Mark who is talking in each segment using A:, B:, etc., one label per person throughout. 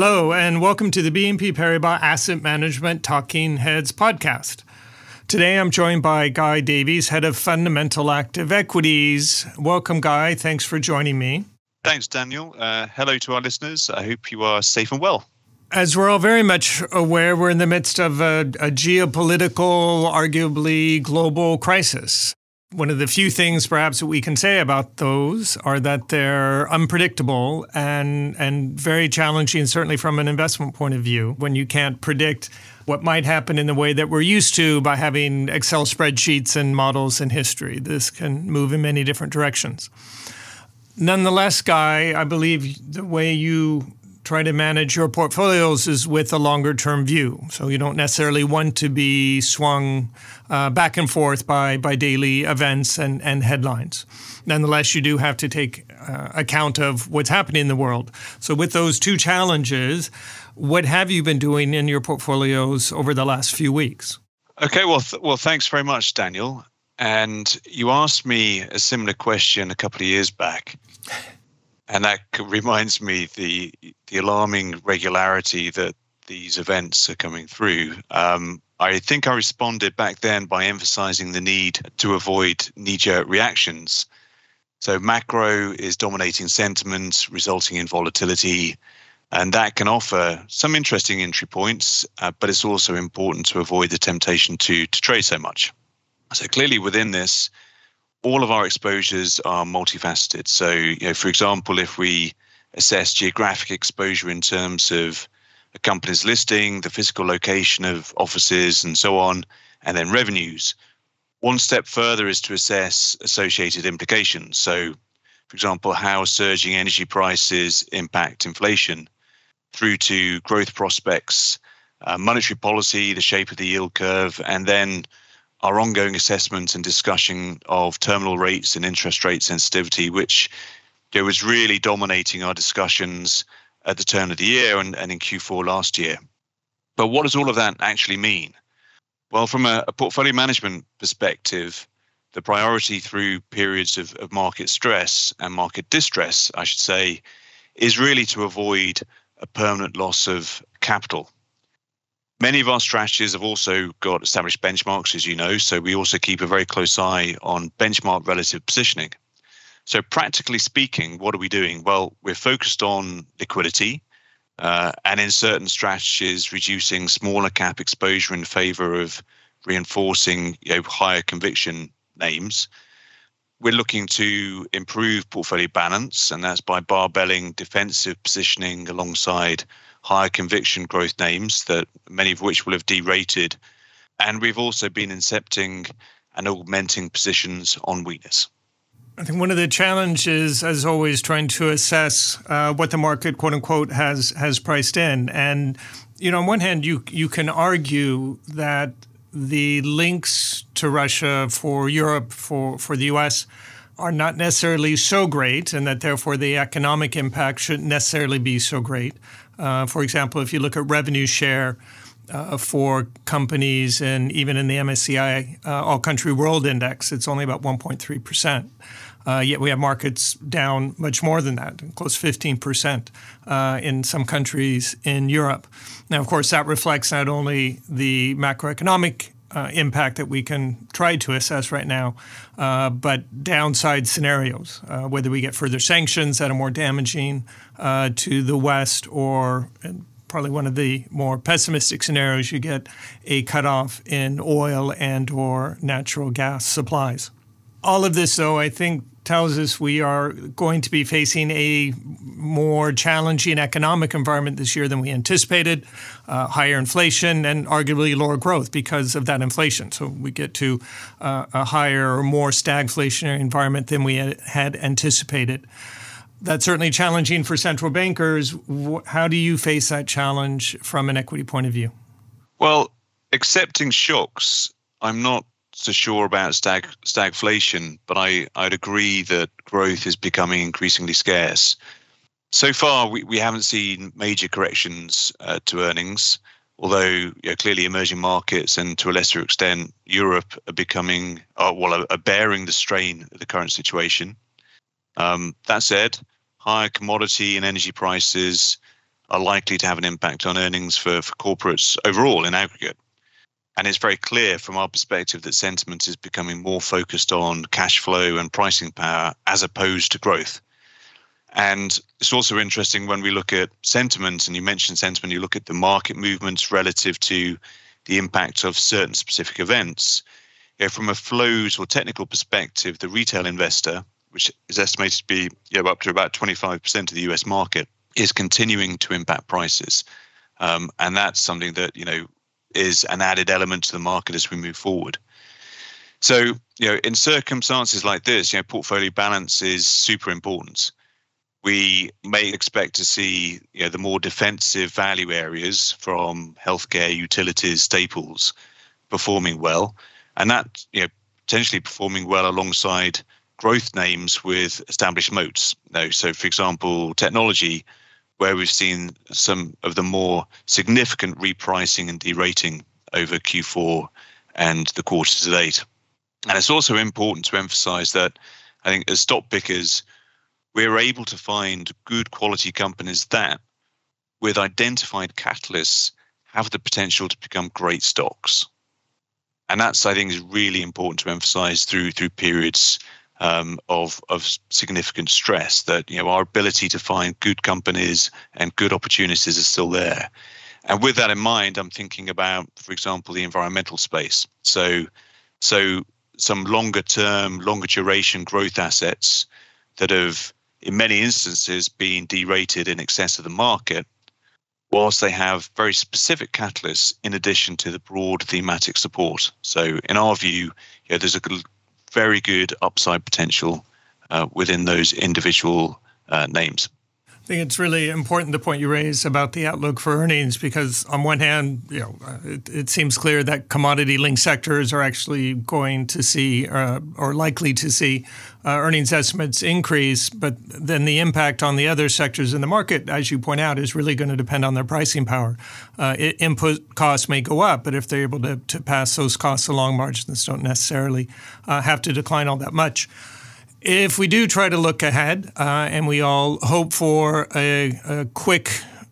A: Hello, and welcome to the BNP Paribas Asset Management Talking Heads podcast. Today I'm joined by Guy Davies, Head of Fundamental Active Equities. Welcome, Guy. Thanks for joining me.
B: Thanks, Daniel. Uh, hello to our listeners. I hope you are safe and well.
A: As we're all very much aware, we're in the midst of a, a geopolitical, arguably global crisis. One of the few things perhaps that we can say about those are that they're unpredictable and and very challenging, certainly from an investment point of view, when you can't predict what might happen in the way that we're used to by having Excel spreadsheets and models and history. This can move in many different directions. Nonetheless, Guy, I believe the way you try to manage your portfolios is with a longer term view. So you don't necessarily want to be swung uh, back and forth by, by daily events and, and headlines. Nonetheless, you do have to take uh, account of what's happening in the world. So, with those two challenges, what have you been doing in your portfolios over the last few weeks?
B: Okay, well, th- well, thanks very much, Daniel. And you asked me a similar question a couple of years back and that reminds me the the alarming regularity that these events are coming through. Um, I think I responded back then by emphasizing the need to avoid knee-jerk reactions. So macro is dominating sentiment, resulting in volatility, and that can offer some interesting entry points. Uh, but it's also important to avoid the temptation to to trade so much. So clearly, within this, all of our exposures are multifaceted. So, you know, for example, if we assess geographic exposure in terms of a company's listing, the physical location of offices, and so on, and then revenues, one step further is to assess associated implications. So, for example, how surging energy prices impact inflation through to growth prospects, uh, monetary policy, the shape of the yield curve, and then our ongoing assessment and discussion of terminal rates and interest rate sensitivity, which you know, was really dominating our discussions at the turn of the year and, and in Q4 last year. But what does all of that actually mean? Well, from a, a portfolio management perspective, the priority through periods of, of market stress and market distress, I should say, is really to avoid a permanent loss of capital. Many of our strategies have also got established benchmarks, as you know, so we also keep a very close eye on benchmark relative positioning. So, practically speaking, what are we doing? Well, we're focused on liquidity uh, and in certain strategies, reducing smaller cap exposure in favor of reinforcing you know, higher conviction names. We're looking to improve portfolio balance, and that's by barbelling defensive positioning alongside higher conviction growth names that many of which will have derated. And we've also been incepting and augmenting positions on weakness.
A: I think one of the challenges, as always, trying to assess uh, what the market, quote unquote, has has priced in. And you know, on one hand, you you can argue that the links to Russia for Europe, for for the U.S are not necessarily so great, and that therefore the economic impact shouldn't necessarily be so great. Uh, for example, if you look at revenue share uh, for companies and even in the MSCI uh, All Country World Index, it's only about 1.3 percent. Uh, yet we have markets down much more than that, close to 15% uh, in some countries in Europe. Now, of course, that reflects not only the macroeconomic uh, impact that we can try to assess right now, uh, but downside scenarios, uh, whether we get further sanctions that are more damaging uh, to the West, or probably one of the more pessimistic scenarios, you get a cutoff in oil and or natural gas supplies. All of this, though, I think tells us we are going to be facing a more challenging economic environment this year than we anticipated, uh, higher inflation, and arguably lower growth because of that inflation. So we get to uh, a higher or more stagflationary environment than we had anticipated. That's certainly challenging for central bankers. How do you face that challenge from an equity point of view?
B: Well, accepting shocks, I'm not so sure about stag stagflation, but I, I'd agree that growth is becoming increasingly scarce. So far, we, we haven't seen major corrections uh, to earnings, although you know, clearly emerging markets and to a lesser extent Europe are becoming, uh, well, are, are, bearing the strain of the current situation. Um, that said, higher commodity and energy prices are likely to have an impact on earnings for, for corporates overall in aggregate. And it's very clear from our perspective that sentiment is becoming more focused on cash flow and pricing power as opposed to growth. And it's also interesting when we look at sentiment, and you mentioned sentiment, you look at the market movements relative to the impact of certain specific events. You know, from a flows or technical perspective, the retail investor, which is estimated to be you know, up to about 25% of the US market, is continuing to impact prices. Um, and that's something that, you know, is an added element to the market as we move forward. So, you know, in circumstances like this, you know, portfolio balance is super important we may expect to see you know, the more defensive value areas from healthcare, utilities, staples performing well, and that you know, potentially performing well alongside growth names with established moats. You know, so, for example, technology, where we've seen some of the more significant repricing and derating over Q4 and the quarter to date. And it's also important to emphasize that I think as stock pickers, we're able to find good quality companies that, with identified catalysts, have the potential to become great stocks. And that's, I think, is really important to emphasize through through periods um, of of significant stress. That you know our ability to find good companies and good opportunities is still there. And with that in mind, I'm thinking about, for example, the environmental space. So, so some longer term, longer duration growth assets that have in many instances being derated in excess of the market, whilst they have very specific catalysts in addition to the broad thematic support. So, in our view, yeah, there's a very good upside potential uh, within those individual uh, names.
A: I think it's really important the point you raise about the outlook for earnings because on one hand, you know, it, it seems clear that commodity-linked sectors are actually going to see uh, or likely to see uh, earnings estimates increase, but then the impact on the other sectors in the market, as you point out, is really going to depend on their pricing power. Uh, it, input costs may go up, but if they're able to, to pass those costs along, margins don't necessarily uh, have to decline all that much if we do try to look ahead uh, and we all hope for a, a, quick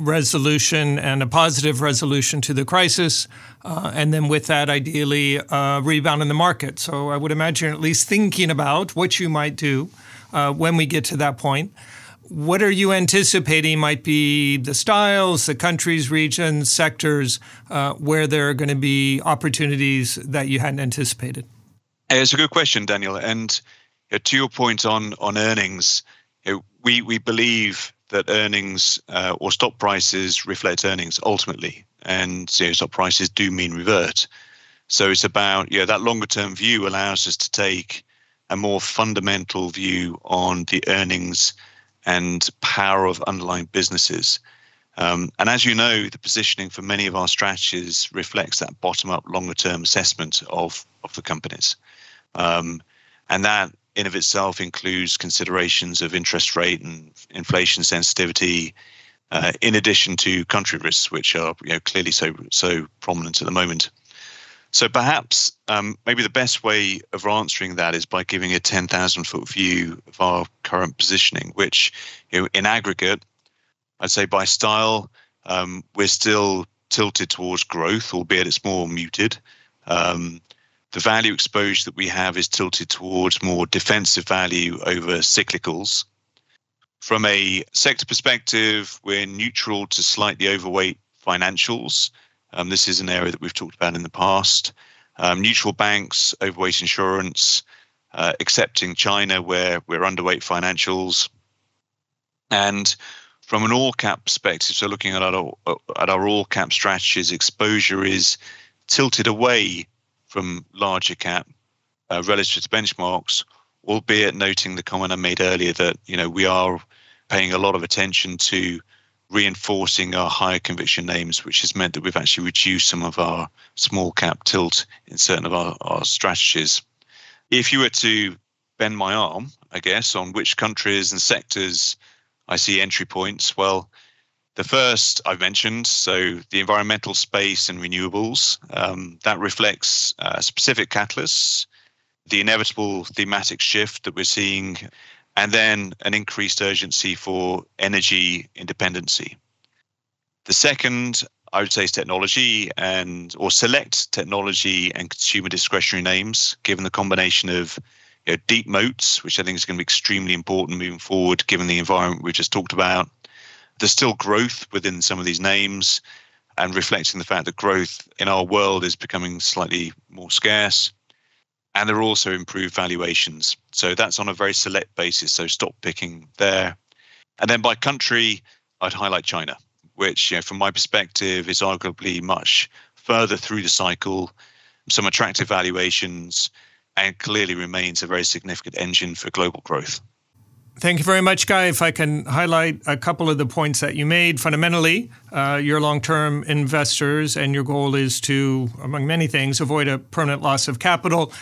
A: resolution and a positive resolution to the crisis, uh, and then with that, ideally, a rebound in the market. So I would imagine at least thinking about what you might do uh, when we get to that point. What are you anticipating might be the styles, the countries, regions, sectors uh, where there are going to be opportunities that you hadn't anticipated?
B: It's a good question, Daniel. And know, to your point on on earnings, you know, we we believe that earnings uh, or stock prices reflect earnings ultimately, and you know, stock prices do mean revert. So it's about you know that longer term view allows us to take a more fundamental view on the earnings and power of underlying businesses. Um, and as you know, the positioning for many of our strategies reflects that bottom up, longer term assessment of, of the companies. Um, and that in of itself includes considerations of interest rate and inflation sensitivity, uh, in addition to country risks, which are you know, clearly so so prominent at the moment. So perhaps um, maybe the best way of answering that is by giving a 10,000 foot view of our current positioning, which you know, in aggregate, I'd say by style, um, we're still tilted towards growth, albeit it's more muted. Um, the value exposure that we have is tilted towards more defensive value over cyclicals. From a sector perspective, we're neutral to slightly overweight financials. Um, this is an area that we've talked about in the past. Um, neutral banks, overweight insurance, uh, excepting China, where we're underweight financials. And from an all cap perspective, so looking at our, at our all cap strategies, exposure is tilted away from larger cap uh, relative to benchmarks, albeit noting the comment I made earlier that you know we are paying a lot of attention to reinforcing our higher conviction names, which has meant that we've actually reduced some of our small cap tilt in certain of our, our strategies. If you were to bend my arm, I guess, on which countries and sectors I see entry points, well, the first I've mentioned, so the environmental space and renewables, um, that reflects uh, specific catalysts, the inevitable thematic shift that we're seeing, and then an increased urgency for energy independency. The second, I would say, is technology and or select technology and consumer discretionary names, given the combination of you know, deep moats, which I think is going to be extremely important moving forward, given the environment we just talked about. There's still growth within some of these names, and reflecting the fact that growth in our world is becoming slightly more scarce. And there are also improved valuations. So that's on a very select basis. So stock picking there. And then by country, I'd highlight China, which, you know, from my perspective, is arguably much further through the cycle, some attractive valuations, and clearly remains a very significant engine for global growth.
A: Thank you very much, Guy. If I can highlight a couple of the points that you made. Fundamentally, uh, you're long term investors, and your goal is to, among many things, avoid a permanent loss of capital.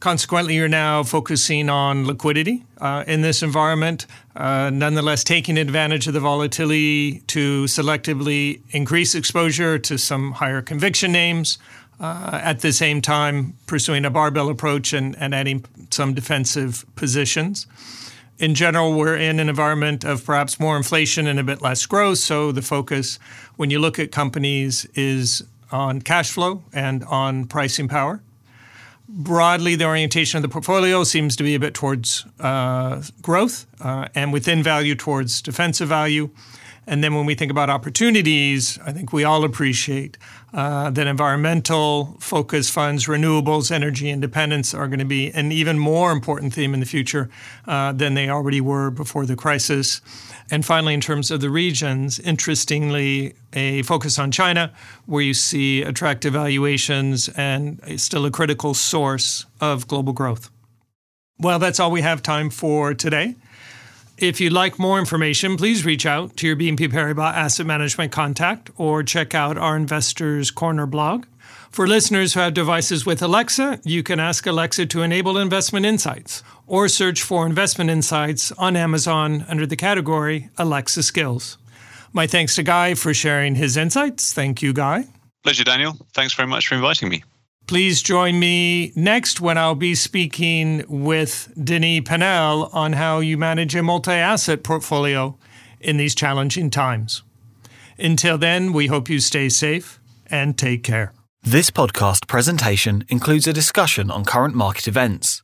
A: Consequently, you're now focusing on liquidity uh, in this environment, uh, nonetheless, taking advantage of the volatility to selectively increase exposure to some higher conviction names. Uh, at the same time, pursuing a barbell approach and, and adding some defensive positions in general, we're in an environment of perhaps more inflation and a bit less growth. So the focus, when you look at companies, is on cash flow and on pricing power. Broadly, the orientation of the portfolio seems to be a bit towards uh, growth uh, and within value towards defensive value. And then when we think about opportunities, I think we all appreciate uh, that environmental focus funds, renewables, energy independence are going to be an even more important theme in the future uh, than they already were before the crisis. And finally, in terms of the regions, interestingly, a focus on China, where you see attractive valuations and still a critical source of global growth. Well, that's all we have time for today. If you'd like more information, please reach out to your BNP Paribas Asset Management contact or check out our Investors Corner blog. For listeners who have devices with Alexa, you can ask Alexa to enable investment insights or search for investment insights on Amazon under the category Alexa Skills. My thanks to Guy for sharing his insights. Thank you, Guy.
B: Pleasure, Daniel. Thanks very much for inviting me.
A: Please join me next when I'll be speaking with Denis Panel on how you manage a multi asset portfolio in these challenging times. Until then, we hope you stay safe and take care.
C: This podcast presentation includes a discussion on current market events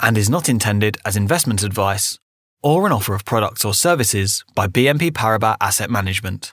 C: and is not intended as investment advice or an offer of products or services by BNP Paribas Asset Management.